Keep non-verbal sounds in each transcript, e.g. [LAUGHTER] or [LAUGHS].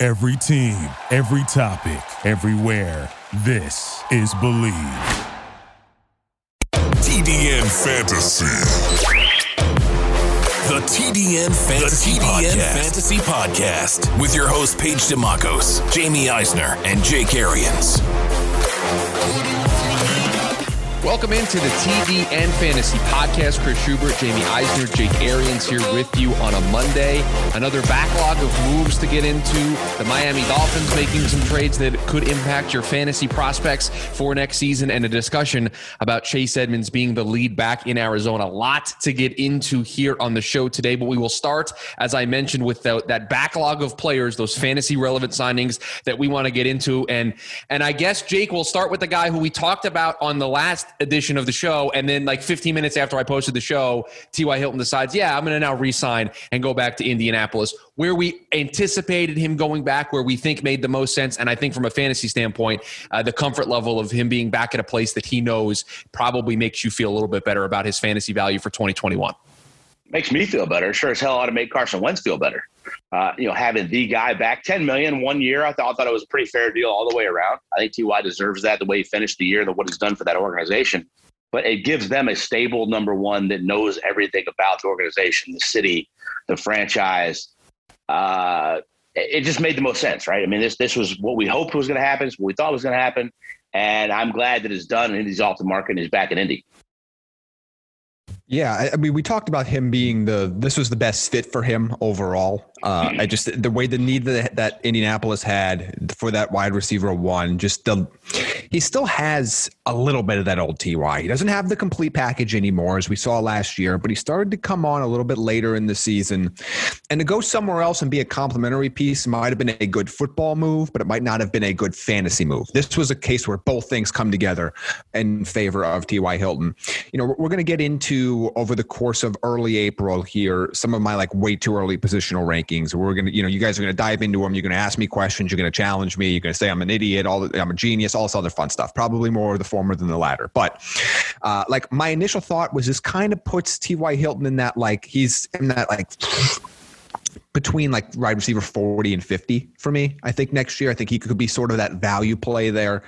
Every team, every topic, everywhere. This is Believe. TDN Fantasy. The TDN Fantasy, The TDN Podcast. Fantasy Podcast with your hosts Paige DeMacos, Jamie Eisner, and Jake Arians. Welcome into the TDN Fantasy Podcast. Chris Schubert, Jamie Eisner, Jake Arians here with you on a Monday. Another backlog of moves to get into. The Miami Dolphins making some trades that could impact your fantasy prospects for next season, and a discussion about Chase Edmonds being the lead back in Arizona. A lot to get into here on the show today, but we will start, as I mentioned, with the, that backlog of players, those fantasy relevant signings that we want to get into. And and I guess Jake, we'll start with the guy who we talked about on the last edition of the show. And then, like 15 minutes after I posted the show, T.Y. Hilton decides, yeah, I'm going to now resign and go back to Indianapolis, where we anticipated him going back, where we think made the most sense. And I think from a fantasy standpoint, uh, the comfort level of him being back at a place that he knows probably makes you feel a little bit better about his fantasy value for 2021. Makes me feel better. Sure as hell ought to make Carson Wentz feel better. Uh, you know, having the guy back 10 million one year, I thought, I thought it was a pretty fair deal all the way around. I think Ty deserves that the way he finished the year, the what he's done for that organization. But it gives them a stable number one that knows everything about the organization, the city, the franchise. Uh, it just made the most sense, right? I mean, this this was what we hoped was going to happen, what we thought was going to happen, and I'm glad that it's done and he's off the market and he's back in Indy. Yeah, I, mean, we talked about him being the this was the best fit for him overall. Uh, I just the way the need that, that Indianapolis had for that wide receiver one, just the he still has a little bit of that old Ty. He doesn't have the complete package anymore, as we saw last year, but he started to come on a little bit later in the season, and to go somewhere else and be a complementary piece might have been a good football move, but it might not have been a good fantasy move. This was a case where both things come together in favor of Ty Hilton. You know, we're, going to get into over the course of early April here some of my like way too early positional rankings. We're going to, you know, you guys are going to dive into them. You're going to ask me questions. You're going to challenge me. You're going to say I'm an idiot. All I'm a genius. All this other fun stuff. Probably more the former than the latter. But uh, like my initial thought was this kind of puts T.Y. Hilton in that like he's in that like between like wide receiver 40 and 50 for me. I think next year, I think he could be sort of that value play there.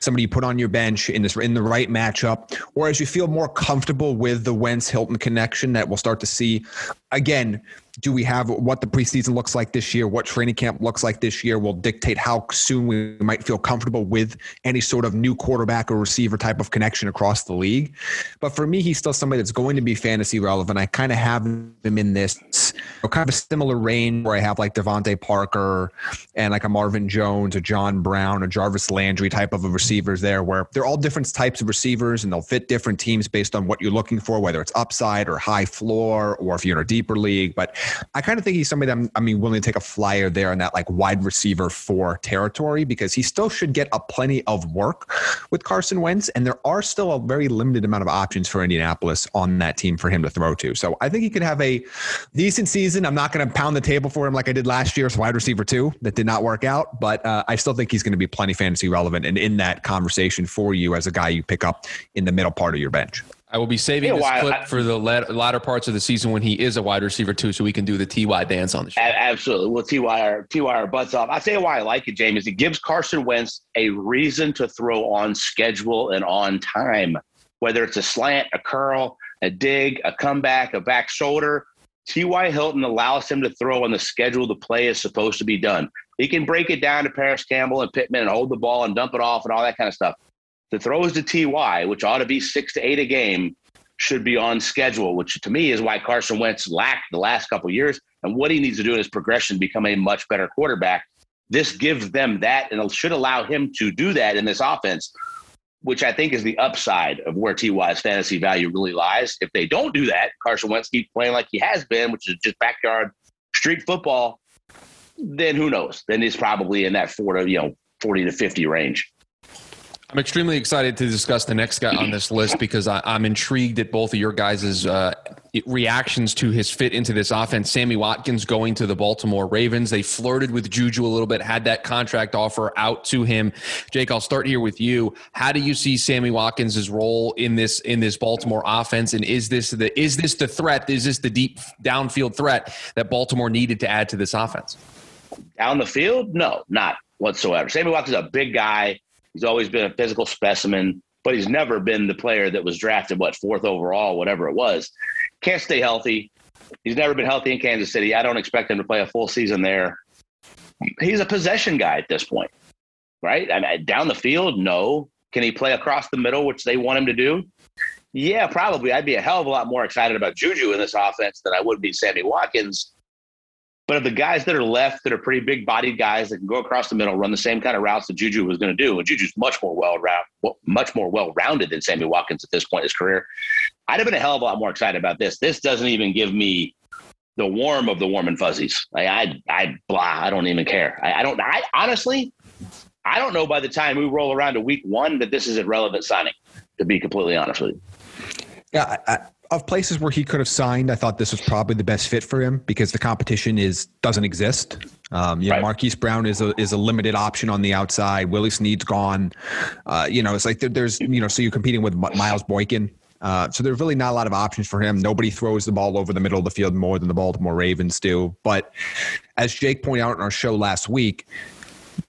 Somebody you put on your bench in this in the right matchup, or as you feel more comfortable with the Wentz Hilton connection that we'll start to see again. Do we have what the preseason looks like this year? What training camp looks like this year will dictate how soon we might feel comfortable with any sort of new quarterback or receiver type of connection across the league. But for me, he's still somebody that's going to be fantasy relevant. I kind of have him in this kind of a similar range where I have like DeVante Parker and like a Marvin Jones, or John Brown, or Jarvis Landry type of receivers there, where they're all different types of receivers and they'll fit different teams based on what you're looking for, whether it's upside or high floor, or if you're in a deeper league. But I kind of think he's somebody that I'm, I mean, willing to take a flyer there in that like wide receiver four territory because he still should get a plenty of work with Carson Wentz, and there are still a very limited amount of options for Indianapolis on that team for him to throw to. So I think he could have a decent season. I'm not going to pound the table for him like I did last year's wide receiver two that did not work out, but uh, I still think he's going to be plenty fantasy relevant and in that conversation for you as a guy you pick up in the middle part of your bench. I will be saving this clip I- for the latter parts of the season when he is a wide receiver too, so we can do the Ty dance on the show. Absolutely. Well, Ty our Ty our butts off. I tell you why I like it, James. It gives Carson Wentz a reason to throw on schedule and on time, whether it's a slant, a curl, a dig, a comeback, a back shoulder. T.Y. Hilton allows him to throw on the schedule the play is supposed to be done. He can break it down to Parris Campbell and Pittman and hold the ball and dump it off and all that kind of stuff. The throws to Ty, which ought to be six to eight a game, should be on schedule, which to me is why Carson Wentz lacked the last couple years. And what he needs to do in his progression become a much better quarterback. This gives them that, and should allow him to do that in this offense, which I think is the upside of where Ty's fantasy value really lies. If they don't do that, Carson Wentz keeps playing like he has been, which is just backyard street football. then who knows? Then he's probably in that four to you know forty to fifty range. I'm extremely excited to discuss the next guy on this list because I, am intrigued at both of your guys' uh, reactions to his fit into this offense. Sammy Watkins going to the Baltimore Ravens. They flirted with Juju a little bit, had that contract offer out to him. Jake, I'll start here with you. How do you see Sammy Watkins' role in this in this Baltimore offense? And is this the is this the threat? Is this the deep downfield threat that Baltimore needed to add to this offense? Down the field, no, not whatsoever. Sammy Watkins is a big guy He's always been a physical specimen, but he's never been the player that was drafted, what, fourth overall, whatever it was. Can't stay healthy. He's never been healthy in Kansas City. I don't expect him to play a full season there. He's a possession guy at this point, right? I mean, uh, down the field, no. Can he play across the middle, which they want him to do? Yeah, probably. I'd be a hell of a lot more excited about Juju in this offense than I would be Sammy Watkins. But of the guys that are left that are pretty big bodied guys that can go across the middle, run the same kind of routes that Juju was going to do, and Juju's much more well much more well rounded than Sammy Watkins at this point in his career. I'd have been a hell of a lot more excited about this. This doesn't even give me the warm of the warm and fuzzies. I, I, blah. I don't even care. I, I don't. I honestly, I don't know by the time we roll around to week one that this is a relevant signing. To be completely honest with you. Yeah, I, of places where he could have signed, I thought this was probably the best fit for him because the competition is doesn't exist. Um, you right. know, Marquise Brown is a is a limited option on the outside. Willie Snead's gone. Uh, you know, it's like there, there's you know, so you're competing with Miles Boykin. Uh, so there's really not a lot of options for him. Nobody throws the ball over the middle of the field more than the Baltimore Ravens do. But as Jake pointed out in our show last week,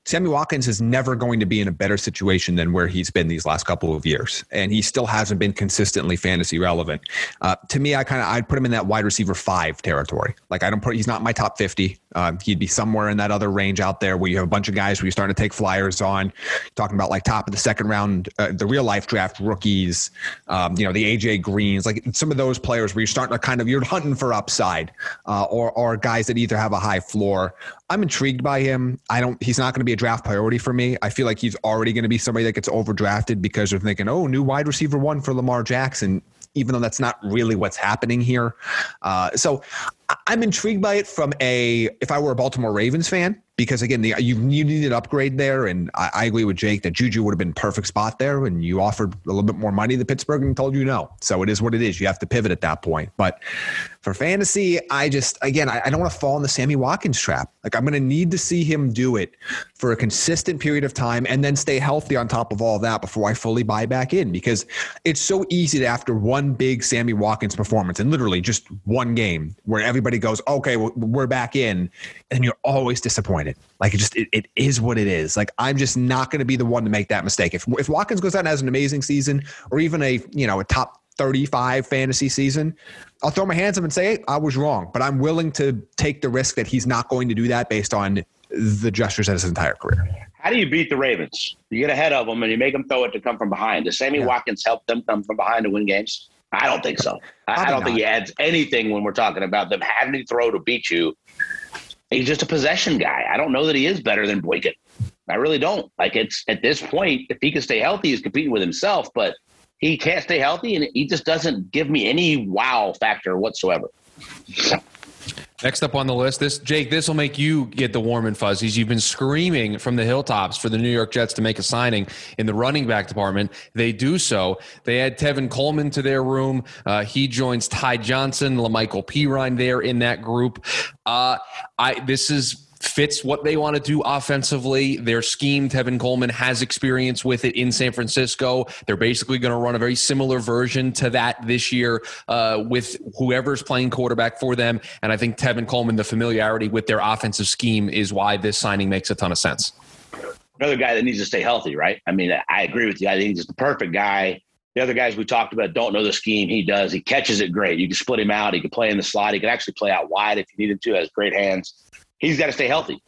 Sammy Watkins is never going to be in a better situation than where he's been these last couple of years, and he still hasn't been consistently fantasy relevant. Uh, to me, I kind of I'd put him in that wide receiver five territory. Like I don't put he's not my top fifty. Uh, he'd be somewhere in that other range out there where you have a bunch of guys where you're starting to take flyers on, talking about like top of the second round, uh, the real life draft rookies, um, you know the AJ Greens, like some of those players where you're starting to kind of you're hunting for upside, uh, or or guys that either have a high floor. I'm intrigued by him. I don't. He's not going to be a draft priority for me. I feel like he's already going to be somebody that gets overdrafted because they're thinking, oh, new wide receiver one for Lamar Jackson, even though that's not really what's happening here. Uh, so I'm intrigued by it from a if I were a Baltimore Ravens fan because again the you you need an upgrade there and I, I, agree with Jake that Juju would have been perfect spot there and you offered a little bit more money to Pittsburgh and told you no. So it is what it is. You have to pivot at that point. But for fantasy I just again I, I don't want to fall in the Sammy Watkins trap. Like I'm going to need to see him do it for a consistent period of time and then stay healthy on top of all that before I fully buy back in because it's so easy to after one big Sammy Watkins performance and literally just one game where everybody goes, okay, we're back in, and you're always disappointed. Like it just it, it is what it is. Like I'm just not going to be the one to make that mistake. If if Watkins goes out and has an amazing season, or even a you know a top 35 fantasy season, I'll throw my hands up and say hey, I was wrong. But I'm willing to take the risk that he's not going to do that based on the gestures of his entire career. How do you beat the Ravens? You get ahead of them and you make them throw it to come from behind. Does Sammy yeah. Watkins help them come from behind to win games? I don't think so. I, I don't not. think he adds anything when we're talking about them having to throw to beat you. He's just a possession guy. I don't know that he is better than Boykin. I really don't. Like it's at this point, if he can stay healthy, he's competing with himself, but he can't stay healthy and he just doesn't give me any wow factor whatsoever. Next up on the list, this Jake, this will make you get the warm and fuzzies. You've been screaming from the hilltops for the New York Jets to make a signing in the running back department. They do so. They add Tevin Coleman to their room. Uh, he joins Ty Johnson, La'Mical Perine there in that group. Uh, I this is fits what they want to do offensively. Their scheme, Tevin Coleman has experience with it in San Francisco. They're basically going to run a very similar version to that this year uh, with whoever's playing quarterback for them. And I think Tevin Coleman, the familiarity with their offensive scheme is why this signing makes a ton of sense. Another guy that needs to stay healthy, right? I mean, I agree with you. I think he's the perfect guy. The other guys we talked about don't know the scheme. He does. He catches it great. You can split him out. He can play in the slot. He can actually play out wide if you needed to. Has great hands he's got to stay healthy.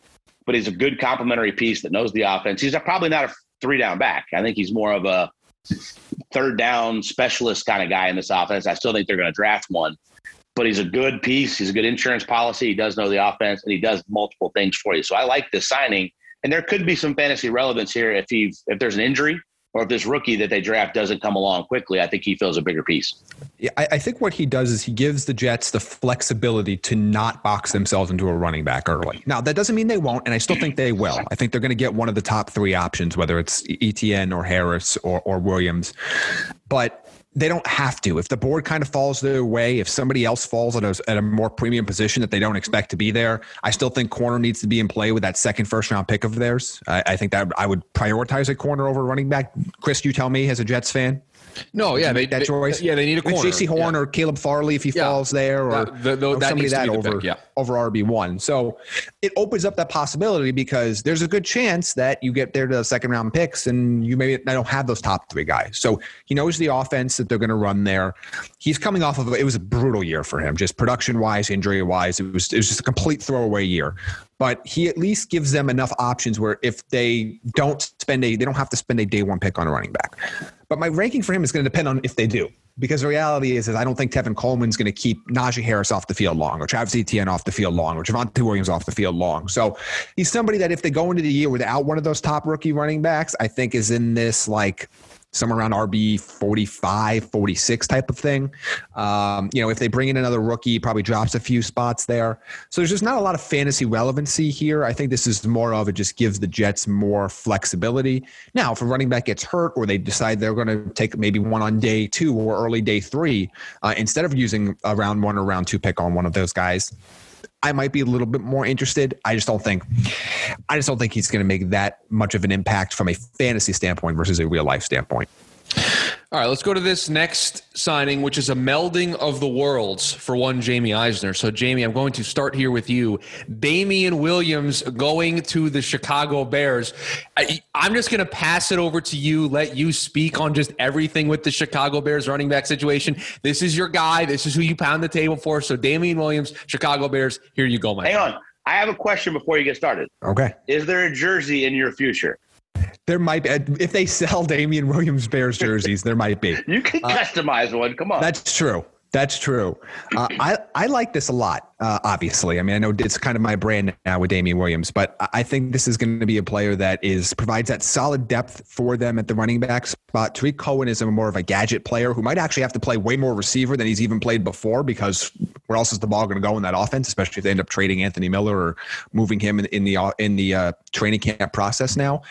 But he's a good complementary piece that knows the offense. He's probably not a three down back. I think he's more of a third down specialist kind of guy in this offense. I still think they're going to draft one, but he's a good piece. He's a good insurance policy. He does know the offense and he does multiple things for you. So I like this signing. And there could be some fantasy relevance here if he if there's an injury or if this rookie that they draft doesn't come along quickly, I think he fills a bigger piece. Yeah, I, I, think what he does is he gives the Jets the flexibility to not box themselves into a running back early. Now, that doesn't mean they won't, and I still think they will. I think they're going to get one of the top three options, whether it's Etienne or Harris or, or Williams. But they don't have to. If the board kind of falls their way, if somebody else falls at a, at a more premium position that they don't expect to be there, I still think corner needs to be in play with that second first round pick of theirs. I, I think that I would prioritize a corner over running back. Chris, you tell me as a Jets fan. No, yeah, they, that they, choice. Yeah, they need a corner. Jaycee Horn yeah. or Caleb Farley if he yeah. falls there, or, that, the, the, or somebody that over pick, yeah. over RB one. So it opens up that possibility because there's a good chance that you get there to the second round picks and you maybe I don't have those top three guys. So he knows the offense that they're going to run there. He's coming off of it was a brutal year for him, just production wise, injury wise. It was it was just a complete throwaway year but he at least gives them enough options where if they don't spend a they don't have to spend a day one pick on a running back but my ranking for him is going to depend on if they do. Because the reality is, is I don't think Tevin Coleman's going to keep Najee Harris off the field long, or Travis Etienne off the field long, or Javonte Williams off the field long. So he's somebody that if they go into the year without one of those top rookie running backs, I think is in this like somewhere around RB 45, 46 type of thing. Um, you know, if they bring in another rookie, probably drops a few spots there. So there's just not a lot of fantasy relevancy here. I think this is more of it just gives the Jets more flexibility. Now, if a running back gets hurt or they decide they're going to take maybe one on day two or early day three, uh, instead of using a round one or round two pick on one of those guys, I might be a little bit more interested. I just don't think, I just don't think he's going to make that much of an impact from a fantasy standpoint versus a real life standpoint. All right, let's go to this next signing, which is a melding of the worlds for one Jamie Eisner. So, Jamie, I'm going to start here with you. Damien Williams going to the Chicago Bears. I, am just going to pass it over to you, let you speak on just everything with the Chicago Bears running back situation. This is your guy. This is who you pound the table for. So, Damien Williams, Chicago Bears, here you go, my Hang friend. on. I have a question before you get started. Okay. Is there a jersey in your future? There might be if they sell Damien Williams Bears jerseys, there might be. [LAUGHS] You can uh, customize one. Come on. That's true. That's true. Uh, I I like this a lot. Uh, obviously, I mean, I know it's kind of my brand now with Damien Williams, but I think this is going to be a player that is provides that solid depth for them at the running back spot. Tarik Cohen is a more of a gadget player who might actually have to play way more receiver than he's even played before because where else is the ball going to go in that offense, especially if they end up trading Anthony Miller or moving him in, in the in the uh, training camp process now.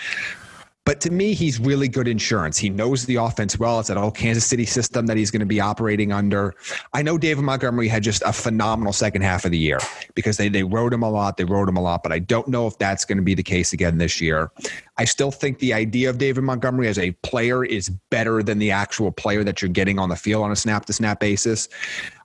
But to me, he's really good insurance. He knows the offense well. It's that old Kansas City system that he's going to be operating under. I know David Montgomery had just a phenomenal second half of the year because they, they rode him a lot. They rode him a lot, but I don't know if that's going to be the case again this year. I still think the idea of David Montgomery as a player is better than the actual player that you're getting on the field on a snap to snap basis.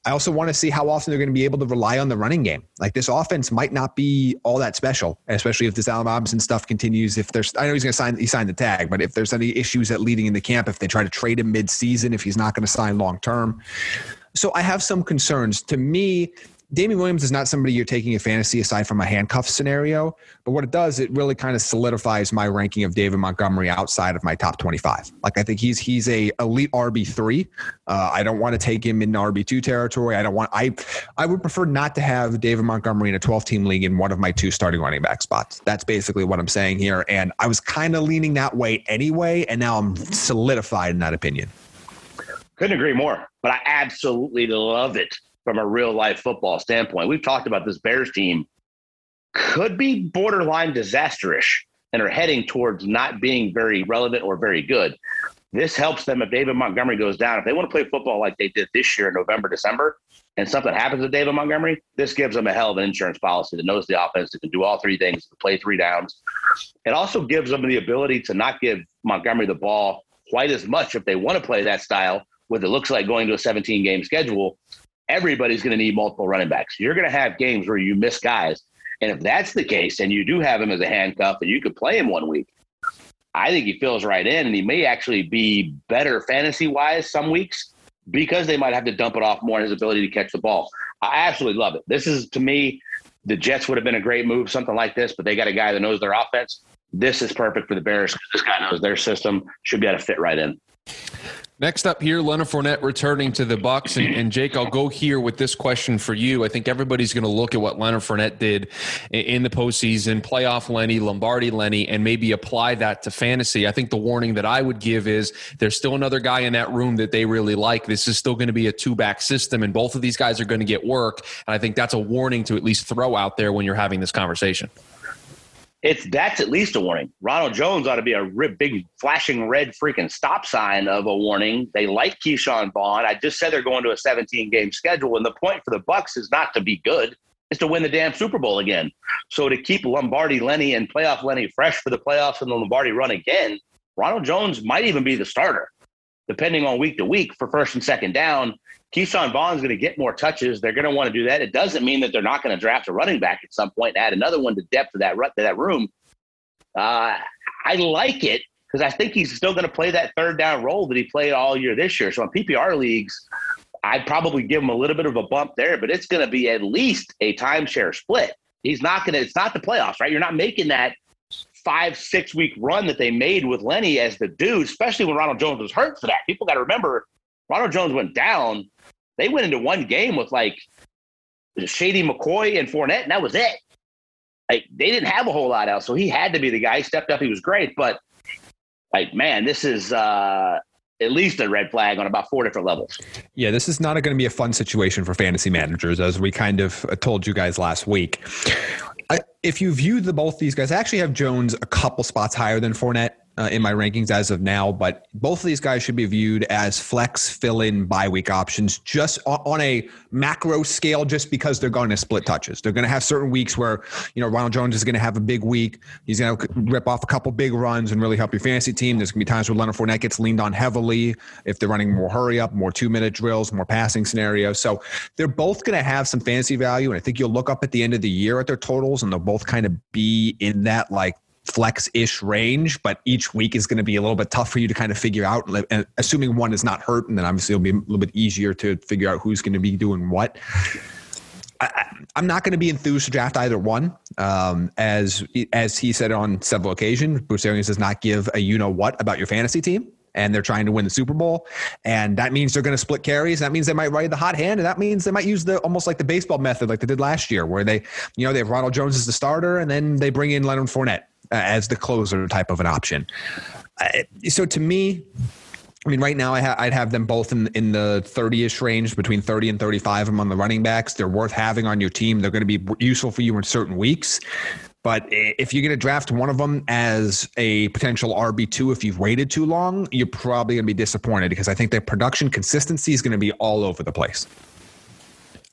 I also want to see how often they're going to be able to rely on the running game. Like this offense might not be all that special, especially if this Allen Robinson stuff continues. If there's, I know he's going to sign, he signed the tag, but if there's any issues at leading in the camp, if they try to trade him mid-season, if he's not going to sign long term. So I have some concerns. To me, Damien Williams is not somebody you're taking a fantasy aside from a handcuff scenario, but what it does, it really kind of solidifies my ranking of David Montgomery outside of my top 25. Like I think he's he's a elite RB three. Uh, I don't want to take him in RB two territory. I don't want. I I would prefer not to have David Montgomery in a 12 team league in one of my two starting running back spots. That's basically what I'm saying here, and I was kind of leaning that way anyway, and now I'm solidified in that opinion. Couldn't agree more. But I absolutely love it from a real life football standpoint. We've talked about this Bears team could be borderline disastrous and are heading towards not being very relevant or very good. This helps them if David Montgomery goes down. If they want to play football like they did this year in November, December, and something happens to David Montgomery, this gives them a hell of an insurance policy that knows the offense, that can do all three things, play three downs. It also gives them the ability to not give Montgomery the ball quite as much if they want to play that style, what it looks like going to a 17 game schedule everybody's going to need multiple running backs. You're going to have games where you miss guys. And if that's the case, and you do have him as a handcuff and you could play him one week, I think he fills right in and he may actually be better fantasy wise some weeks because they might have to dump it off more in his ability to catch the ball. I absolutely love it. This is to me, the Jets would have been a great move, something like this, but they got a guy that knows their offense. This is perfect for the Bears. Because this guy knows their system, should be able to fit right in. Next up here, Leonard Fournette returning to the Bucs, and, and, Jake, I'll go here with this question for you. I think everybody's going to look at what Leonard Fournette did in the postseason, playoff Lenny, Lombardi Lenny, and maybe apply that to fantasy. I think the warning that I would give is there's still another guy in that room that they really like. This is still going to be a two back system, and both of these guys are going to get work. And I think that's a warning to at least throw out there when you're having this conversation it's that's at least a warning. Ronald Jones ought to be a big flashing red freaking stop sign of a warning. They like Ke'Shawn Vaughn. I just said they're going to a 17 game schedule, and the point for the Bucs is not to be good; is to win the damn Super Bowl again. So to keep Lombardi Lenny and playoff Lenny fresh for the playoffs and the Lombardi run again, Ronald Jones might even be the starter, depending on week to week for first and second down. Ke'Shawn Vaughn's going to get more touches. They're going to want to do that. It doesn't mean that they're not going to draft a running back at some point and add another one to depth of that to that room. Uh, I like it because I think he's still going to play that third down role that he played all year this year. So in PPR leagues, I'd probably give him a little bit of a bump there, but it's going to be at least a timeshare split. He's not going to. It's not the playoffs, right? You're not making that five six week run that they made with Lenny as the dude, especially when Ronald Jones was hurt for that. People got to remember Ronald Jones went down they went into one game with like Shady McCoy and Fournette, and that was it. Like they didn't have a whole lot else, so he had to be the guy. He stepped up. He was great, but like man, this is uh, at least a red flag on about four different levels. Yeah, this is not going to be a fun situation for fantasy managers, as we kind of uh, told you guys last week. I, if you view the both these guys, I actually have Jones a couple spots higher than Fournette uh, in my rankings as of now, but both of these guys should be viewed as flex fill in bye week options just on a macro scale, just because they're going to split touches. They're going to have certain weeks where, you know, Ronald Jones is going to have a big week. He's going to rip off a couple big runs and really help your fantasy team. There's going to be times where Leonard Fournette gets leaned on heavily if they're running more hurry up, more two minute drills, more passing scenarios. So they're both going to have some fantasy value. And I think you'll look up at the end of the year at their totals and they'll both kind of be in that like flex ish range, but each week is going to be a little bit tough for you to kind of figure out. And assuming one is not hurt, and then obviously it'll be a little bit easier to figure out who's going to be doing what. I, am not going to be enthused to draft either one. Um, as as he said on several occasions, Bruce Arians does not give a you know what about your fantasy team and they're trying to win the Super Bowl. And that means they're going to split carries. That means they might ride the hot hand. And that means they might use the almost like the baseball method, like they did last year, where they, you know, they have Ronald Jones as the starter and then they bring in Leonard Fournette Uh, as the closer type of an option. Uh, so to me, I mean, right now I would have them both in in the 30ish range, between 30 and 35 among the running backs. They're worth having on your team. They're going to be useful for you in certain weeks. But if you're going to draft one of them as a potential RB2, if you've waited too long, you're probably going to be disappointed because I think their production consistency is going to be all over the place.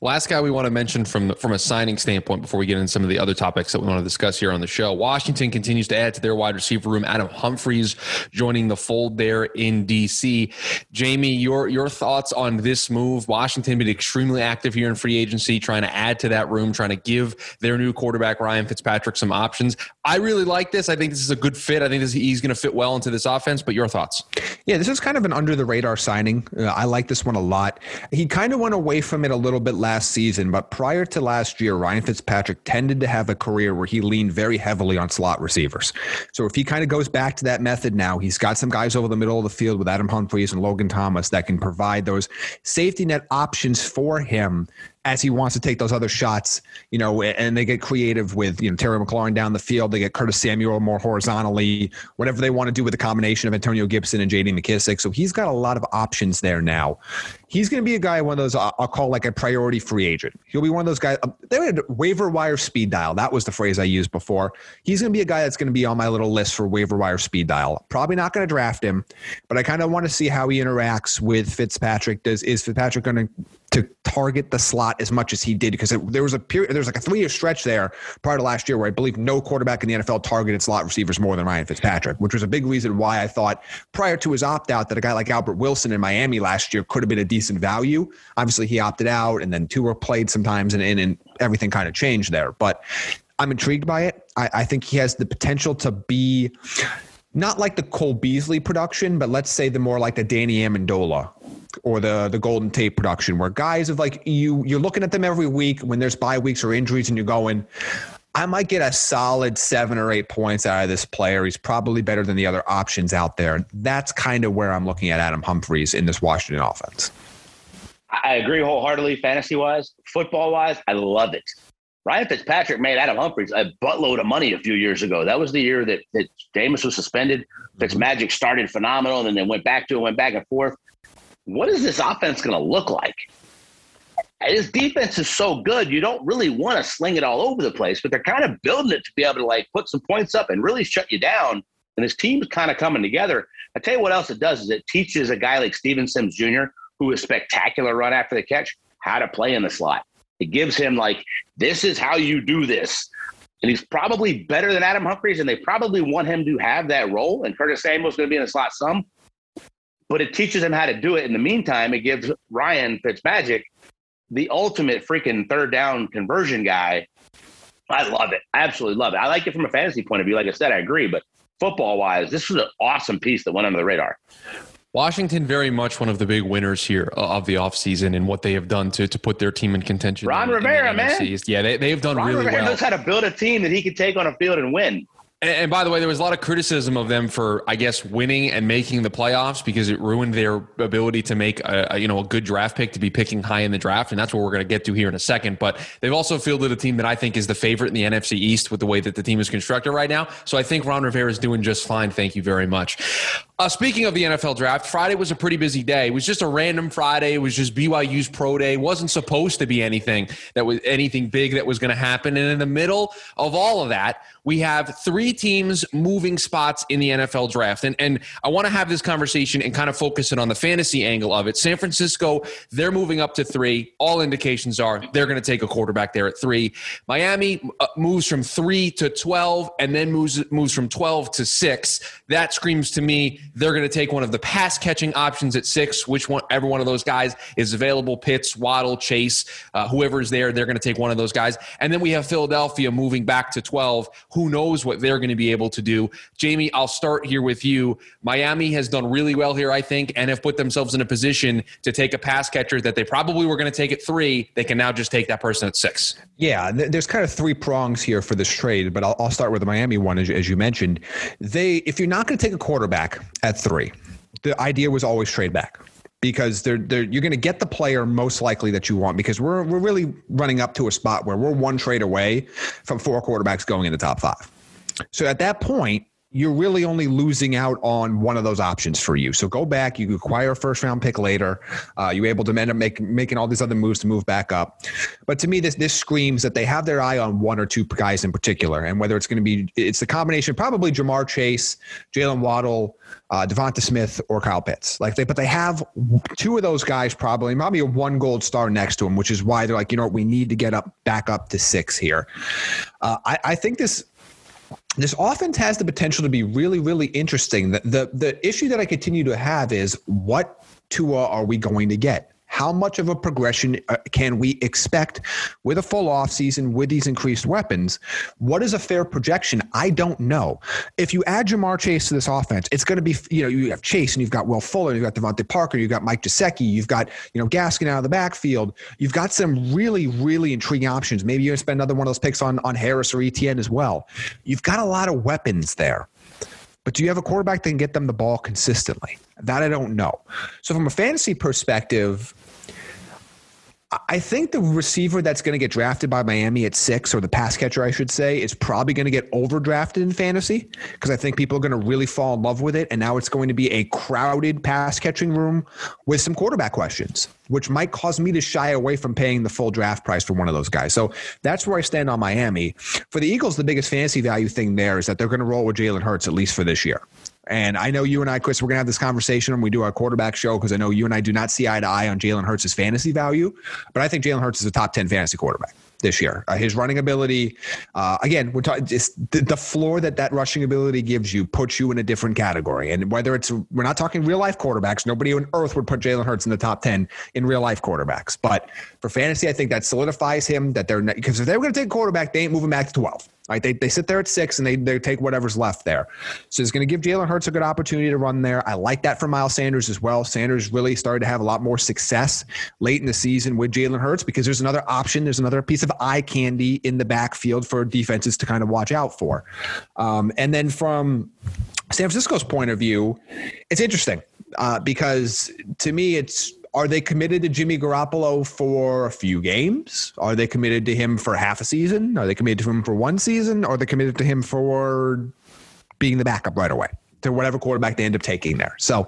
Last guy we want to mention from from a signing standpoint before we get into some of the other topics that we want to discuss here on the show. Washington continues to add to their wide receiver room. Adam Humphries joining the fold there in DC. Jamie, your your thoughts on this move? Washington been extremely active here in free agency, trying to add to that room, trying to give their new quarterback Ryan Fitzpatrick some options. I really like this. I think this is a good fit. I think this, he's going to fit well into this offense. But your thoughts? Yeah, this is kind of an under the radar signing. Uh, I like this one a lot. He kind of went away from it a little bit last season, but prior to last year, Ryan Fitzpatrick tended to have a career where he leaned very heavily on slot receivers. So if he kind of goes back to that method now, he's got some guys over the middle of the field with Adam Humphries and Logan Thomas that can provide those safety net options for him as he wants to take those other shots, you know, and they get creative with, you know, Terry McLaurin down the field. They get Curtis Samuel more horizontally, whatever they want to do with the combination of Antonio Gibson and J.D. McKissic. So he's got a lot of options there now. He's going to be a guy, one of those I'll call like a priority free agent. He'll be one of those guys. Um, they had waiver wire speed dial. That was the phrase I used before. He's going to be a guy that's going to be on my little list for waiver wire speed dial. Probably not going to draft him, but I kind of want to see how he interacts with Fitzpatrick. Does is Fitzpatrick going to to target the slot as much as he did because it, there was a period, there was like a three year stretch there prior to last year where I believe no quarterback in the NFL targeted slot receivers more than Ryan Fitzpatrick, which was a big reason why I thought prior to his opt out that a guy like Albert Wilson in Miami last year could have been a decent value. Obviously, he opted out, and then Tua played sometimes, and, and, and everything kind of changed there. But I'm intrigued by it. I, I think he has the potential to be not like the Cole Beasley production, but let's say the more like the Danny Amendola or the the Golden Tate production, where guys of like you you're looking at them every week when there's bye weeks or injuries, and you're going, I might get a solid seven or eight points out of this player. He's probably better than the other options out there. That's kind of where I'm looking at Adam Humphries in this Washington offense. I agree wholeheartedly, fantasy wise. Football wise, I love it. Ryan Fitzpatrick made Adam Humphries a buttload of money a few years ago. That was the year that, that Jameis was suspended. Fitzmagic mm-hmm. started phenomenal and then they went back to it, went back and forth. What is this offense going to look like? His defense is so good, you don't really want to sling it all over the place, but they're kind of building it to be able to like put some points up and really shut you down. And his team's kind of coming together. I tell you what else it does is it teaches a guy like Steven Sims Jr., who is spectacular run after the catch, how to play in the slot. It gives him like, this is how you do this. And he's probably better than Adam Humphries, and they probably want him to have that role. And Curtis Samuel's going to be in the slot some, but it teaches him how to do it. In the meantime, it gives Ryan Fitzmagic the ultimate freaking third down conversion guy. I love it. I absolutely love it. I like it from a fantasy point of view. Like I said, I agree. But football wise, this was an awesome piece that went under the radar. Washington very much one of the big winners here uh, of the offseason and what they have done to to put their team in contention. Ron in, Rivera, in man. Yeah, they, they've done Ron really Rivera well. knows how to build a team that he can take on a field and win. And, by the way, there was a lot of criticism of them for, I guess, winning and making the playoffs because it ruined their ability to make a, a you know a good draft pick to be picking high in the draft, and that's what we're going to get to here in a second. But they've also fielded a team that I think is the favorite in the NFC East with the way that the team is constructed right now. So I think Ron Rivera is doing just fine. Thank you very much. Uh, speaking of the NFL draft, Friday was a pretty busy day. It was just a random Friday. It was just BYU's pro day. It wasn't supposed to be anything that was anything big that was going to happen. And in the middle of all of that, we have three teams moving spots in the NFL draft. And, and I want to have this conversation and kind of focus it on the fantasy angle of it. San Francisco, they're moving up to three. All indications are they're going to take a quarterback there at three. Miami uh, moves from three to 12 and then moves, moves from 12 to six. That screams to me they're going to take one of the pass catching options at six, which one, every one of those guys is available. Pitts, Waddle, Chase, uh, whoever's there, they're going to take one of those guys. And then we have Philadelphia moving back to 12. Who knows what they're going to be able to do? Jamie, I'll start here with you. Miami has done really well here, I think, and have put themselves in a position to take a pass catcher that they probably were going to take at three. They can now just take that person at six. Yeah, th- there's kind of three prongs here for this trade, but I'll, I'll start with the Miami one, as, as you mentioned. They, if you're not going to take a quarterback at three, the idea was always trade back because they're, they're you're going to get the player most likely that you want because we're we're really running up to a spot where we're one trade away from four quarterbacks going in the top five. So at that point, you're really only losing out on one of those options for you. So go back, you acquire a first round pick later. Uh, you're able to end up make, making all these other moves to move back up. But to me, this this screams that they have their eye on one or two guys in particular, and whether it's going to be it's the combination probably Ja'Marr Chase, Jaylen Waddle, uh, DeVonta Smith, or Kyle Pitts. Like they, but they have two of those guys probably, probably a one gold star next to him, which is why they're like, you know, what, we need to get up back up to six here. Uh, I, I think this this offense has the potential to be really, really interesting. The, the the issue that I continue to have is what Tua are we going to get? How much of a progression uh, can we expect with a full offseason with these increased weapons? What is a fair projection? I don't know. If you add Ja'Marr Chase to this offense, it's going to be, you know, you have Chase and you've got Will Fuller, you've got DeVante Parker, you've got Mike Gesicki, you've got, you know, Gaskin out of the backfield. You've got some really, really intriguing options. Maybe you're going to spend another one of those picks on, on Harris or Etienne as well. You've got a lot of weapons there. But do you have a quarterback that can get them the ball consistently? That I don't know. So from a fantasy perspective, I think the receiver that's going to get drafted by Miami at six, or the pass catcher, I should say, is probably going to get overdrafted in fantasy because I think people are going to really fall in love with it. And now it's going to be a crowded pass catching room with some quarterback questions, which might cause me to shy away from paying the full draft price for one of those guys. So that's where I stand on Miami. For the Eagles, the biggest fantasy value thing there is that they're going to roll with Jalen Hurts at least for this year. And I know you and I, Chris, we're going to have this conversation when we do our quarterback show because I know you and I do not see eye to eye on Jalen Hurts' fantasy value. But I think Jalen Hurts is a top 10 fantasy quarterback this year. Uh, his running ability, uh, again, we're talking just the, the, floor that that rushing ability gives you puts you in a different category. And whether it's, we're not talking real life quarterbacks, nobody on earth would put Jalen Hurts in the top 10 in real life quarterbacks. But for fantasy, I think that solidifies him that they're, because if they were going to take a quarterback, they ain't moving back to 12. Right, they, they sit there at six and they, they take whatever's left there. So it's going to give Jalen Hurts a good opportunity to run there. I like that for Miles Sanders as well. Sanders really started to have a lot more success late in the season with Jalen Hurts because there's another option, there's another piece of defensive eye candy in the backfield for defenses to kind of watch out for. Um, and then from San Francisco's point of view, it's interesting uh, because to me, it's are they committed to Jimmy Garoppolo for a few games? Are they committed to him for half a season? Are they committed to him for one season? Are they committed to him for being the backup right away? To whatever quarterback they end up taking there. So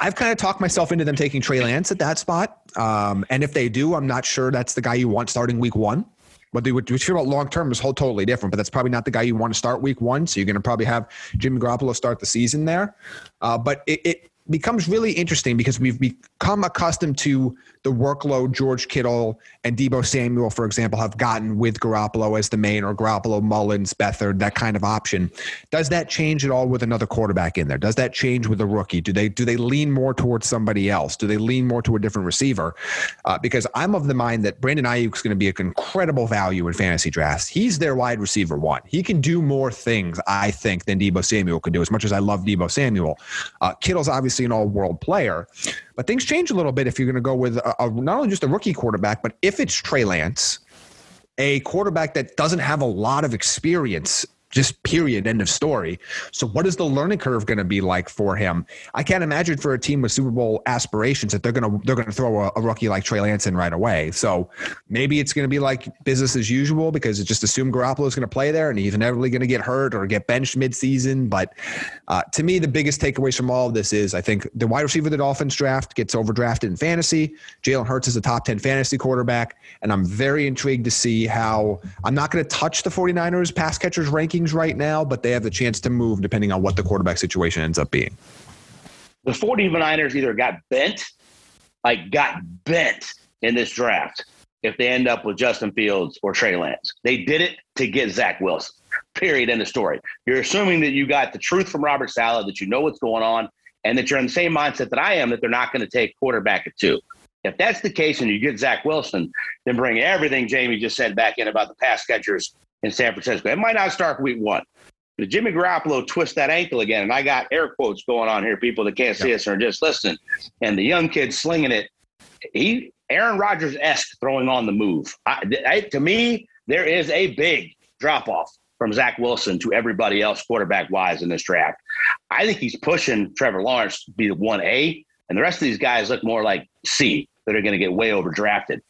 I've kind of talked myself into them taking Trey Lance at that spot. Um, and if they do, I'm not sure that's the guy you want starting week one. What they would about long term is whole totally different, but that's probably not the guy you want to start week one. So you're going to probably have Jimmy Garoppolo start the season there. Uh, but it, it becomes really interesting because we've become accustomed to the workload George Kittle and Deebo Samuel, for example, have gotten with Garoppolo as the main or Garoppolo, Mullens, Beathard, that kind of option. Does that change at all with another quarterback in there? Does that change with a rookie? Do they do they lean more towards somebody else? Do they lean more to a different receiver? Uh, because I'm of the mind that Brandon Aiyuk is going to be an incredible value in fantasy drafts. He's their wide receiver one. He can do more things, I think, than Deebo Samuel can do. As much as I love Deebo Samuel, uh, Kittle's obviously an all-world player. But things change a little bit if you're going to go with a, a, not only just a rookie quarterback, but if it's Trey Lance, a quarterback that doesn't have a lot of experience just period end of story. So what is the learning curve going to be like for him? I can't imagine for a team with super bowl aspirations that they're going to they're going to throw a, a, rookie like trey lance in right away. So maybe it's going to be like business as usual because it just assumed garoppolo is going to play there and he's inevitably going to get hurt or get benched midseason. But uh, to me the biggest takeaways from all of this is i think the wide receiver the dolphins draft gets overdrafted in fantasy. Jalen hurts is a top 10 fantasy quarterback and i'm very intrigued to see how i'm not going to touch the 49ers pass catchers ranking rankings right now, but they have the chance to move depending on what the quarterback situation ends up being. The 49ers either got bent, like got bent in this draft if they end up with Justin Fields or Trey Lance. They did it to get Zach Wilson. Period. End of story. You're assuming that you got the truth from Robert Saleh, that you know what's going on, and that you're in the same mindset that I am, that they're not going to take quarterback at two. If that's the case and you get Zach Wilson, then bring everything Jamie just said back in about the pass catchers in San Francisco. It might not start week one. But Jimmy Garoppolo twist that ankle again, and I got air quotes going on here, people that can't see us or just listening, and the young kid slinging it. He Aaron Rodgers esque throwing on the move. I, I, to me, there is a big drop off from Zach Wilson to everybody else quarterback wise in this draft. I think he's pushing Trevor Lawrence to be the one A, and the rest of these guys look more like C that are going to get way overdrafted.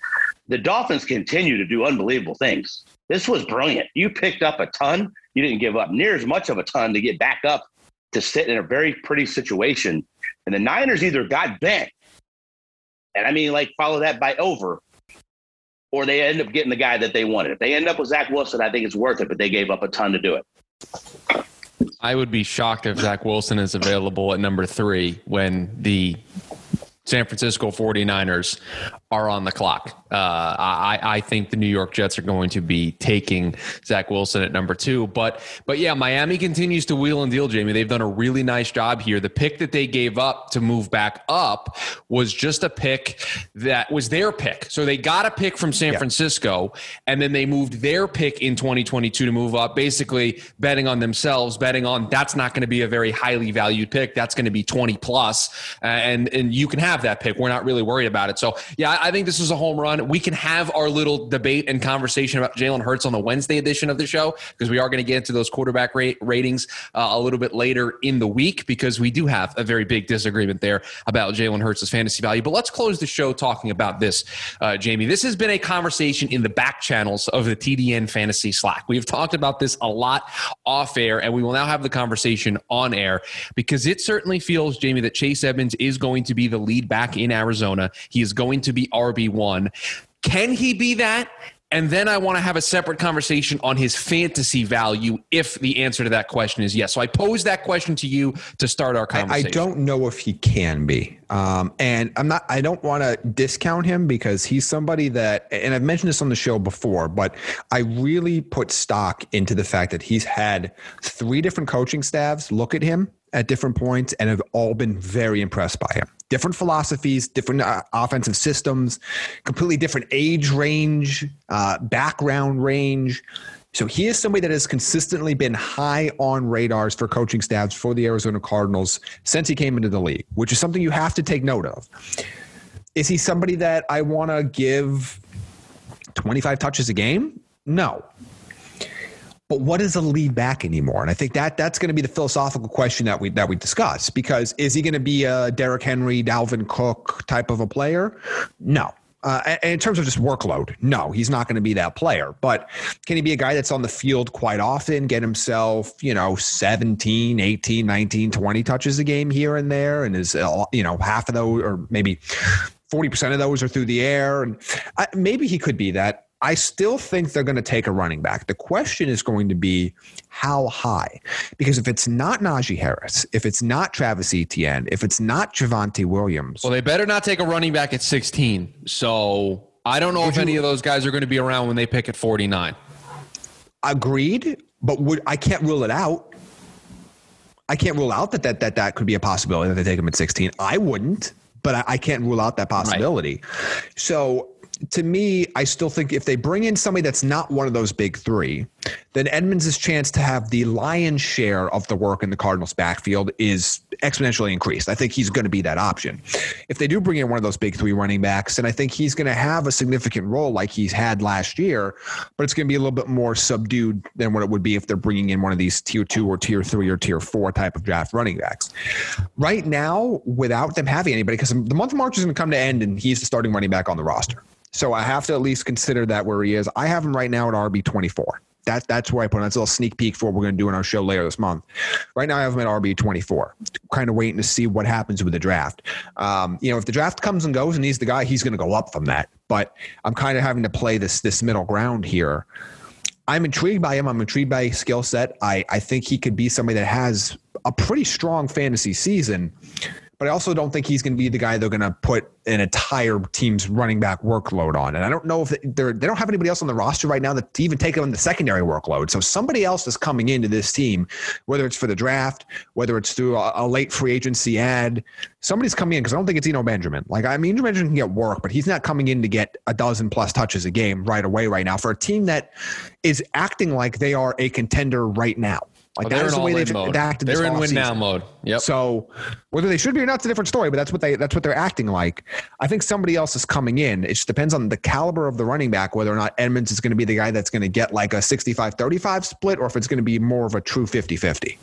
The Dolphins continue to do unbelievable things. This was brilliant. You picked up a ton. You didn't give up near as much of a ton to get back up to sit in a very pretty situation. And the Niners either got bent, and I mean, like, follow that by over, or they end up getting the guy that they wanted. If they end up with Zach Wilson, I think it's worth it, but they gave up a ton to do it. I would be shocked if Zach Wilson is available at number three when the San Francisco 49ers are on the clock. Uh, I, I think the New York Jets are going to be taking Zach Wilson at number two. But but yeah, Miami continues to wheel and deal, Jamie. They've done a really nice job here. The pick that they gave up to move back up was just a pick that was their pick. So they got a pick from San yeah. Francisco, and then they moved their pick in 2022 to move up, basically betting on themselves, betting on that's not going to be a very highly valued pick. That's going to be 20 plus, uh, and and you can have that pick. We're not really worried about it. So yeah, I think this is a home run. We can have our little debate and conversation about Jalen Hurts on the Wednesday edition of the show because we are going to get into those quarterback rate ratings uh, a little bit later in the week because we do have a very big disagreement there about Jalen Hurts' fantasy value. But let's close the show talking about this, uh, Jamie. This has been a conversation in the back channels of the TDN Fantasy Slack. We've talked about this a lot off air, and we will now have the conversation on air because it certainly feels, Jamie, that Chase Edmonds is going to be the lead back in Arizona. He is going to be RB1. Can he be that? And then I want to have a separate conversation on his fantasy value if the answer to that question is yes. So I pose that question to you to start our conversation. I, I don't know if he can be. Um, and I'm not, I don't want to discount him because he's somebody that, and I've mentioned this on the show before, but I really put stock into the fact that he's had three different coaching staffs look at him at different points and have all been very impressed by him. Different philosophies, different uh, offensive systems, completely different age range, uh, background range. So he is somebody that has consistently been high on radars for coaching staffs for the Arizona Cardinals since he came into the league, which is something you have to take note of. Is he somebody that I want to give 25 touches a game? No. But what is a lead back anymore? And I think that that's going to be the philosophical question that we that we discuss because is he going to be a Derrick Henry, Dalvin Cook type of a player? No. Uh, in terms of just workload, no, he's not going to be that player. But can he be a guy that's on the field quite often, get himself, you know, 17, 18, 19, 20 touches a game here and there? And is, uh, you know, half of those or maybe 40% of those are through the air. And I, maybe he could be that. I still think they're going to take a running back. The question is going to be how high? Because if it's not Najee Harris, if it's not Travis Etienne, if it's not Javonte Williams. Well, they better not take a running back at 16. So I don't know if you, any of those guys are going to be around when they pick at 49. Agreed, but would, I can't rule it out. I can't rule out that that, that that could be a possibility that they take him at 16. I wouldn't, but I, I can't rule out that possibility. Right. So to me, I still think if they bring in somebody that's not one of those big three, then Edmonds' chance to have the lion's share of the work in the Cardinals' backfield is exponentially increased. I think he's going to be that option. If they do bring in one of those big three running backs, then I think he's going to have a significant role like he's had last year, but it's going to be a little bit more subdued than what it would be if they're bringing in one of these tier two or tier three or tier four type of draft running backs. Right now, without them having anybody, because the month of March is going to come to end and he's the starting running back on the roster. So I have to at least consider that where he is. I have him right now at RB 24. That, that's where I put him. That's a little sneak peek for what we're going to do in our show later this month. Right now, I have him at RB 24, kind of waiting to see what happens with the draft. Um, you know, if the draft comes and goes and he's the guy, he's going to go up from that. But I'm kind of having to play this this middle ground here. I'm intrigued by him. I'm intrigued by his skill set. I, I think he could be somebody that has a pretty strong fantasy season but I also don't think he's going to be the guy they're going to put an entire team's running back workload on. And I don't know if they're, they don't have anybody else on the roster right now that to even take on the secondary workload. So somebody else is coming into this team, whether it's for the draft, whether it's through a, a late free agency ad, somebody's coming in because I don't think it's Eno Benjamin. Like I mean, Eno Benjamin can get work, but he's not coming in to get a dozen plus touches a game right away right now for a team that is acting like they are a contender right now. Like oh, that's the way they've mode. acted. They're in win now mode. Yep. So whether they should be or not, it's a different story. But that's what they that's what they're acting like. I think somebody else is coming in. It just depends on the caliber of the running back, whether or not Edmonds is going to be the guy that's going to get like a 65-35 split, or if it's going to be more of a true 50-50.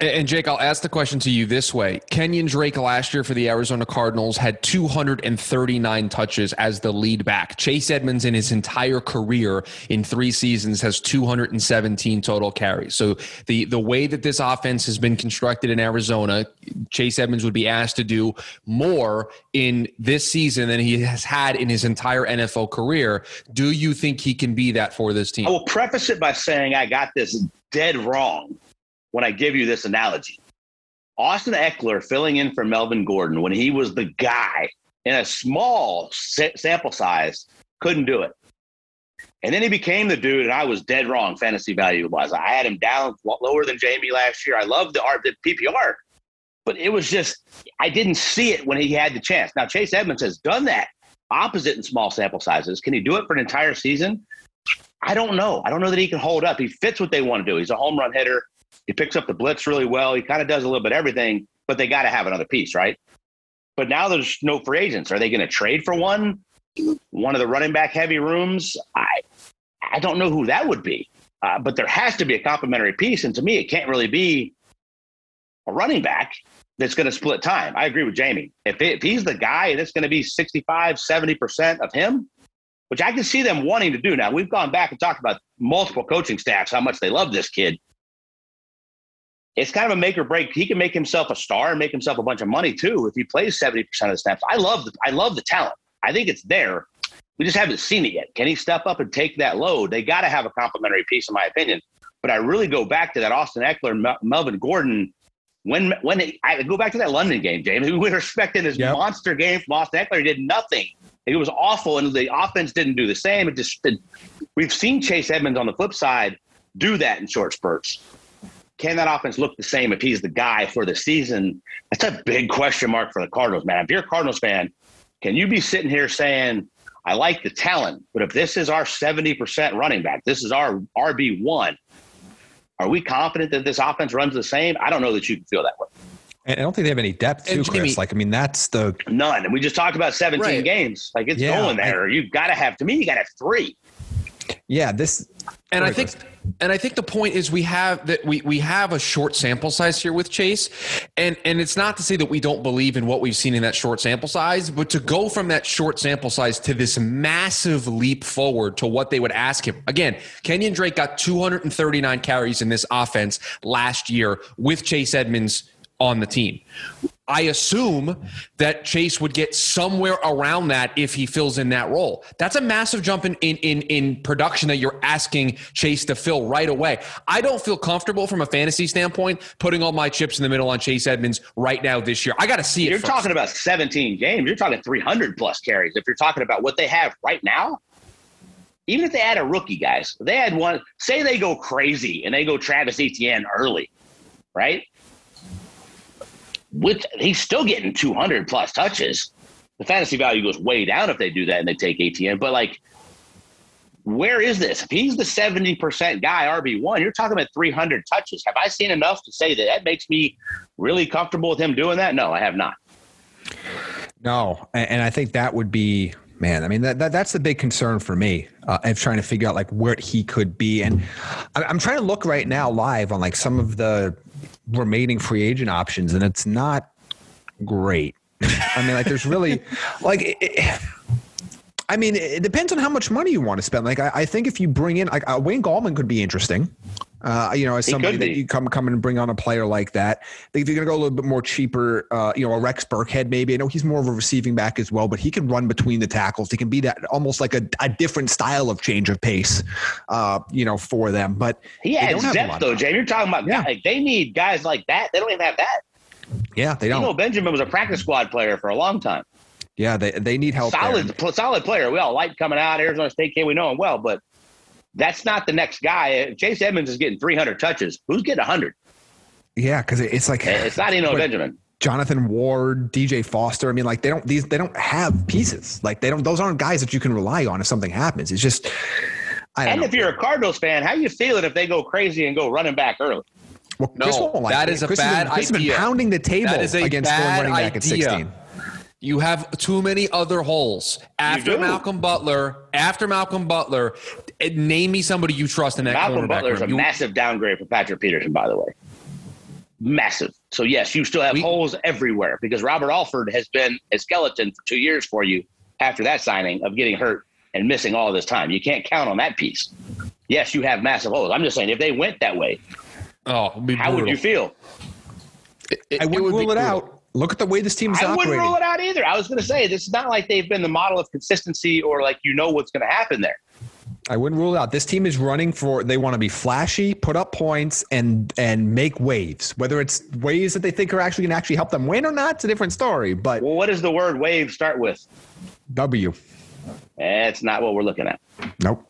And Jake, I'll ask the question to you this way. Kenyon Drake last year for the Arizona Cardinals had 239 touches as the lead back. Chase Edmonds in his entire career in three seasons has 217 total carries. So the, the way that this offense has been constructed in Arizona, Chase Edmonds would be asked to do more in this season than he has had in his entire NFL career. Do you think he can be that for this team? I will preface it by saying I got this dead wrong when I give you this analogy. Austin Ekeler filling in for Melvin Gordon when he was the guy in a small sample size couldn't do it. And then he became the dude, and I was dead wrong fantasy value wise. I had him down lower than Jamie last year. I loved the the PPR, but it was just I didn't see it when he had the chance. Now Chase Edmonds has done that opposite in small sample sizes. Can he do it for an entire season? I don't know. I don't know that he can hold up. He fits what they want to do. He's a home run hitter. He picks up the blitz really well. He kind of does a little bit everything, but they got to have another piece, right? But now there's no free agents. Are they going to trade for one? One of the running back heavy rooms? I I don't know who that would be. Uh, but there has to be a complementary piece. And to me, it can't really be a running back that's going to split time. I agree with Jamie. If, it, if he's the guy and it's going to be 65, 70% of him, which I can see them wanting to do now. We've gone back and talked about multiple coaching staffs, how much they love this kid it's kind of a make or break. He can make himself a star and make himself a bunch of money too if he plays 70% of the snaps. I love the, I love the talent. I think it's there. We just haven't seen it yet. Can he step up and take that load? They got to have a complementary piece, in my opinion. But I really go back to that Austin Ekeler, Melvin Gordon. When when I go back to that London game, James, [LAUGHS] we were expecting this yep. monster game from Austin Ekeler. He did nothing. It was awful, and the offense didn't do the same. It just it, we've seen Chase Edmonds on the flip side do that in short spurts can that offense look the same if he's the guy for the season? That's a big question mark for the Cardinals, man. If you're a Cardinals fan, can you be sitting here saying, I like the talent, but if this is our 70% running back, this is our RB1, are we confident that this offense runs the same? I don't know that you can feel that way. And I don't think they have any depth too, And Chris. Jimmy- like, I mean, that's the None. And we just talked about 17 Right. games. Like it's Yeah, going there. You've got to have, to me, you got to have three. Yeah. This And I think and I think the point is we have that we we have a short sample size here with Chase. And and it's not to say that we don't believe in what we've seen in that short sample size, but to go from that short sample size to this massive leap forward to what they would ask him. Again, Kenyon Drake got 239 carries in this offense last year with Chase Edmonds on the team. I assume that Chase would get somewhere around that if he fills in that role. That's a massive jump in, in in in production that you're asking Chase to fill right away. I don't feel comfortable from a fantasy standpoint putting all my chips in the middle on Chase Edmonds right now this year. I got to see it. You're first. talking about 17 games. You're talking 300 plus carries. If you're talking about what they have right now, even if they add a rookie, guys, they had one. Say they go crazy and they go Travis Etienne early, right? With he's still getting 200 plus touches. The fantasy value goes way down if they do that and they take Etienne. But like, where is this? If he's the 70% guy, RB1, you're talking about 300 touches. Have I seen enough to say that that makes me really comfortable with him doing that? No, I have not. No, and, and I think that would be man. I mean, that, that that's the big concern for me uh, of trying to figure out like where he could be. And I'm trying to look right now live on like some of the remaining free agent options, and it's not great. I mean, like there's really [LAUGHS] like. It, it, I mean, it depends on how much money you want to spend. Like, I, I think if you bring in like uh, Wayne Gallman could be interesting. Uh, you know, as somebody that you come come and bring on a player like that, they, they're going to go a little bit more cheaper. Uh, you know, a Rex Burkhead maybe. I know he's more of a receiving back as well, but he can run between the tackles. He can be that almost like a, a different style of change of pace. Uh, you know, for them, but He they adds don't have a depth though, Jamie. You're talking about Yeah. like they need guys like that. They don't even have that. Yeah, they don't. You know, Benjamin was a practice squad player for a long time. yeah, they they need help. solid, pl- solid player. We all like coming out. Arizona State kid, we know him well, but that's not the next guy. If Chase Edmonds is getting 300 touches. Who's getting 100? Yeah, because it's like eh, It's not Eno But- Benjamin. Jonathan Ward, DJ Foster. I mean, like they don't these they don't have pieces. Like they don't. Those aren't guys that you can rely on if something happens. It's just. I don't And know. if you're a Cardinals fan, how you feeling if they go crazy and go running back early? Well, No, Chris won't like that it. is a Chris has bad been, Chris has been pounding the table That is a against going running back at 16. You have too many other holes. After. Malcolm Butler, after Malcolm Butler, name me somebody you trust in that Malcolm Butler is a. You- massive downgrade for Patrick Peterson, by the way. Massive. So yes, you still have We- holes everywhere because Robert Alford has been a skeleton for two years for you after that signing of getting hurt and missing all this time. You can't count on that piece. Yes, you have massive holes. I'm just saying, if they went that way, oh, it'd be how would you feel? It- it I wouldn't would rule it brutal. out. Look at the way this team is I wouldn't rule it out either. I was going to say this is not like they've been the model of consistency or like you know what's going to happen there. I wouldn't rule it out. This team is running for. They want to be flashy, put up points, and and make waves. Whether it's waves that they think are actually going to actually help them win or not, it's a different story. But Well, what does the word wave start with? W. That's not what we're looking at. Nope.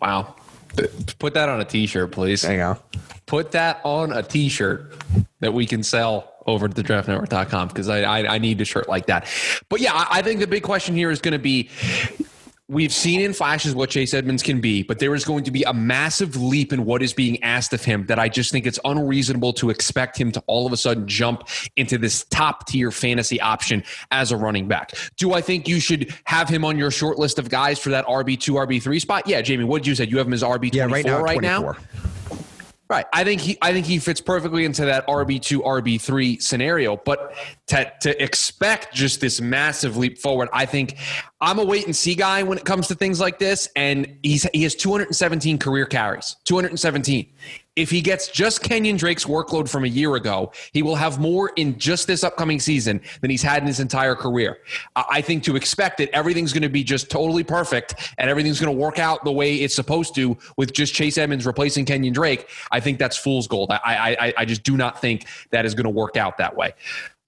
Wow. Put that on a t-shirt, please. There you go. Put that on a t-shirt that we can sell over at the draftnetwork.com because I, I I need a shirt like that. But yeah, I, I think the big question here is going to be We've seen in flashes what Chase Edmonds can be, but there is going to be a massive leap in what is being asked of him that I just think it's unreasonable to expect him to all of a sudden jump into this top tier fantasy option as a running back. Do I think you should have him on your short list of guys for that RB2, RB3 spot? Yeah, Jamie, what did you say? You have him as RB24 Yeah, right now. right now? Right. I think he I think he fits perfectly into that RB2 RB3 scenario, but to to expect just this massive leap forward, I think I'm a wait and see guy when it comes to things like this and he's he has 217 career carries. 217. If he gets just Kenyon Drake's workload from a year ago, he will have more in just this upcoming season than he's had in his entire career. I think to expect that everything's going to be just totally perfect and everything's going to work out the way it's supposed to with just Chase Edmonds replacing Kenyon Drake, I think that's fool's gold. I I, I- I just do not think that is going to work out that way.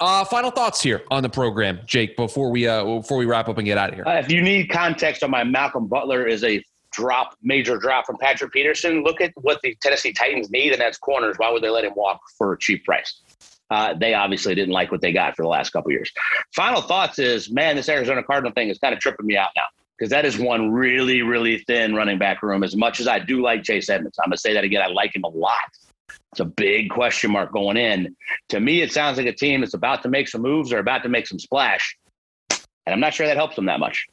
Uh, final thoughts here on the program, Jake, before we uh, before we wrap up and get out of here. Uh, if you need context on my Malcolm Butler is a drop, major drop from Patrick Peterson, look at what the Tennessee Titans need, and that's corners. Why would they let him walk for a cheap price? Uh, they obviously didn't like what they got for the last couple years. Final thoughts is, man, this Arizona Cardinal thing is kind of tripping me out now because that is one really, really thin running back room. As much as I do like Chase Edmonds, I'm going to say that again. I like him a lot. It's a big question mark going in. To me, it sounds like a team that's about to make some moves or about to make some splash. And I'm not sure that helps them that much.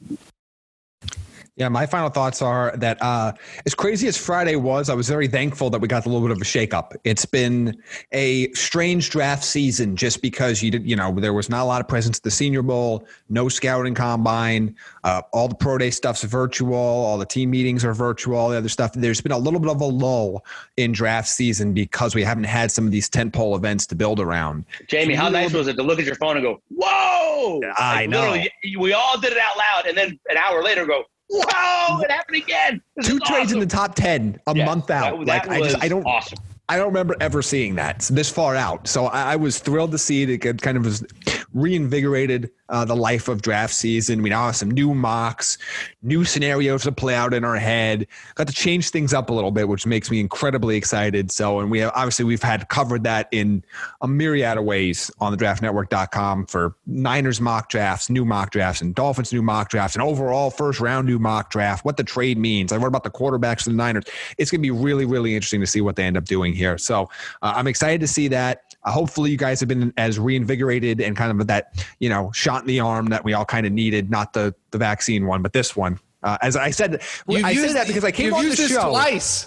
Yeah, my final thoughts are that uh, as crazy as Friday was, I was very thankful that we got a little bit of a shakeup. It's been a strange draft season just because you did, you know, there was not a lot of presence at the Senior Bowl, no scouting combine, uh, all the pro day stuff's virtual, all the team meetings are virtual, all the other stuff. There's been a little bit of a lull in draft season because we haven't had some of these tentpole events to build around. Jamie, how nice was it to look at your phone and go, "Whoa!" I like, know. We all did it out loud, and then an hour later, go, Whoa! It happened again. This Two trades awesome. in the top ten a Yes, month out. That, like that I just I don't awesome. I don't remember ever seeing that this far out. So I, I was thrilled to see it. It kind of was reinvigorated uh, the life of draft season. We now have some new mocks, new scenarios to play out in our head. Got to change things up a little bit, which makes me incredibly excited. So, and we have obviously we've had covered that in a myriad of ways on the draftnetwork.com for Niners mock drafts, new mock drafts, and Dolphins new mock drafts, and overall first round new mock draft, what the trade means. I wrote about the quarterbacks of the Niners. It's going to be really, really interesting to see what they end up doing here. So uh, I'm excited to see that. Uh, hopefully, you guys have been as reinvigorated and kind of that, you know, shot in the arm that we all kind of needed, not the the vaccine one, but this one. Uh, as I said, You've I used- said that because I came on the show. twice.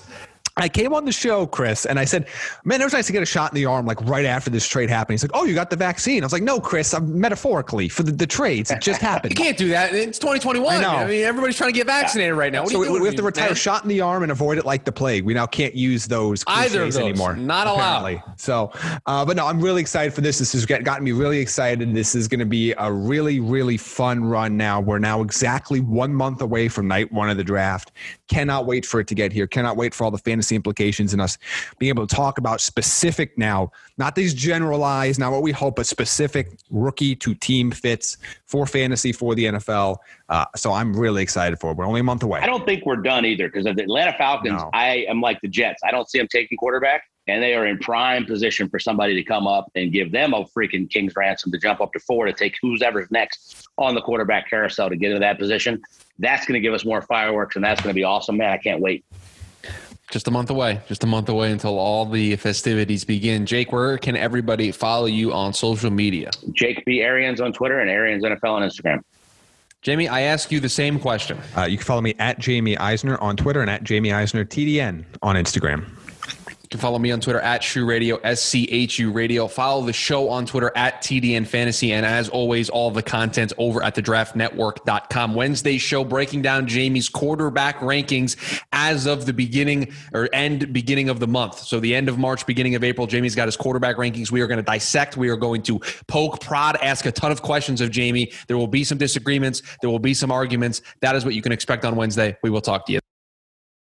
I came on the show, Chris, and I said, "Man, it was nice to get a shot in the arm like right after this trade happened." He's like, "Oh, you got the vaccine?" I was like, "No, Chris, I'm metaphorically for the, the trades. It just happened." [LAUGHS] You can't do that. It's 2021. I know. I mean, everybody's trying to get vaccinated right now. What so are we, we have to retire man? shot in the arm and avoid it like the plague. We now can't use those Either those. anymore. Not allowed. apparently. So, uh, but no, I'm really excited for this. This has gotten me really excited. This is going to be a really, really fun run. Now we're now exactly one month away from night one of the draft. Cannot wait for it to get here. Cannot wait for all the fantasy implications and us being able to talk about specific now, not these generalized, not what we hope, but specific rookie to team fits for fantasy for the NFL. Uh, so I'm really excited for it. We're only a month away. I don't think we're done either because of the Atlanta Falcons. No. I am like the Jets. I don't see them taking quarterback, and they are in prime position for somebody to come up and give them a freaking king's ransom to jump up to four to take who's ever's next on the quarterback carousel to get into that position. That's going to give us more fireworks, and that's going to be awesome, man. I can't wait. Just a month away. Just a month away until all the festivities begin. Jake, where can everybody follow you on social media? Jake B. Arians on Twitter and Arians NFL on Instagram. Jamie, I ask you the same question. Uh, you can follow me at Jamie Eisner on Twitter and at Jamie Eisner TDN on Instagram. You can follow me on Twitter at Shoe Radio, S C H U Radio. Follow the show on Twitter at TDN Fantasy. And as always, all the content over at the draftnetwork.com. Wednesday show breaking down Jamie's quarterback rankings as of the beginning or end beginning of the month. So the end of March, beginning of April, Jamie's got his quarterback rankings. We are going to dissect. We are going to poke, prod, ask a ton of questions of Jamie. There will be some disagreements. There will be some arguments. That is what you can expect on Wednesday. We will talk to you.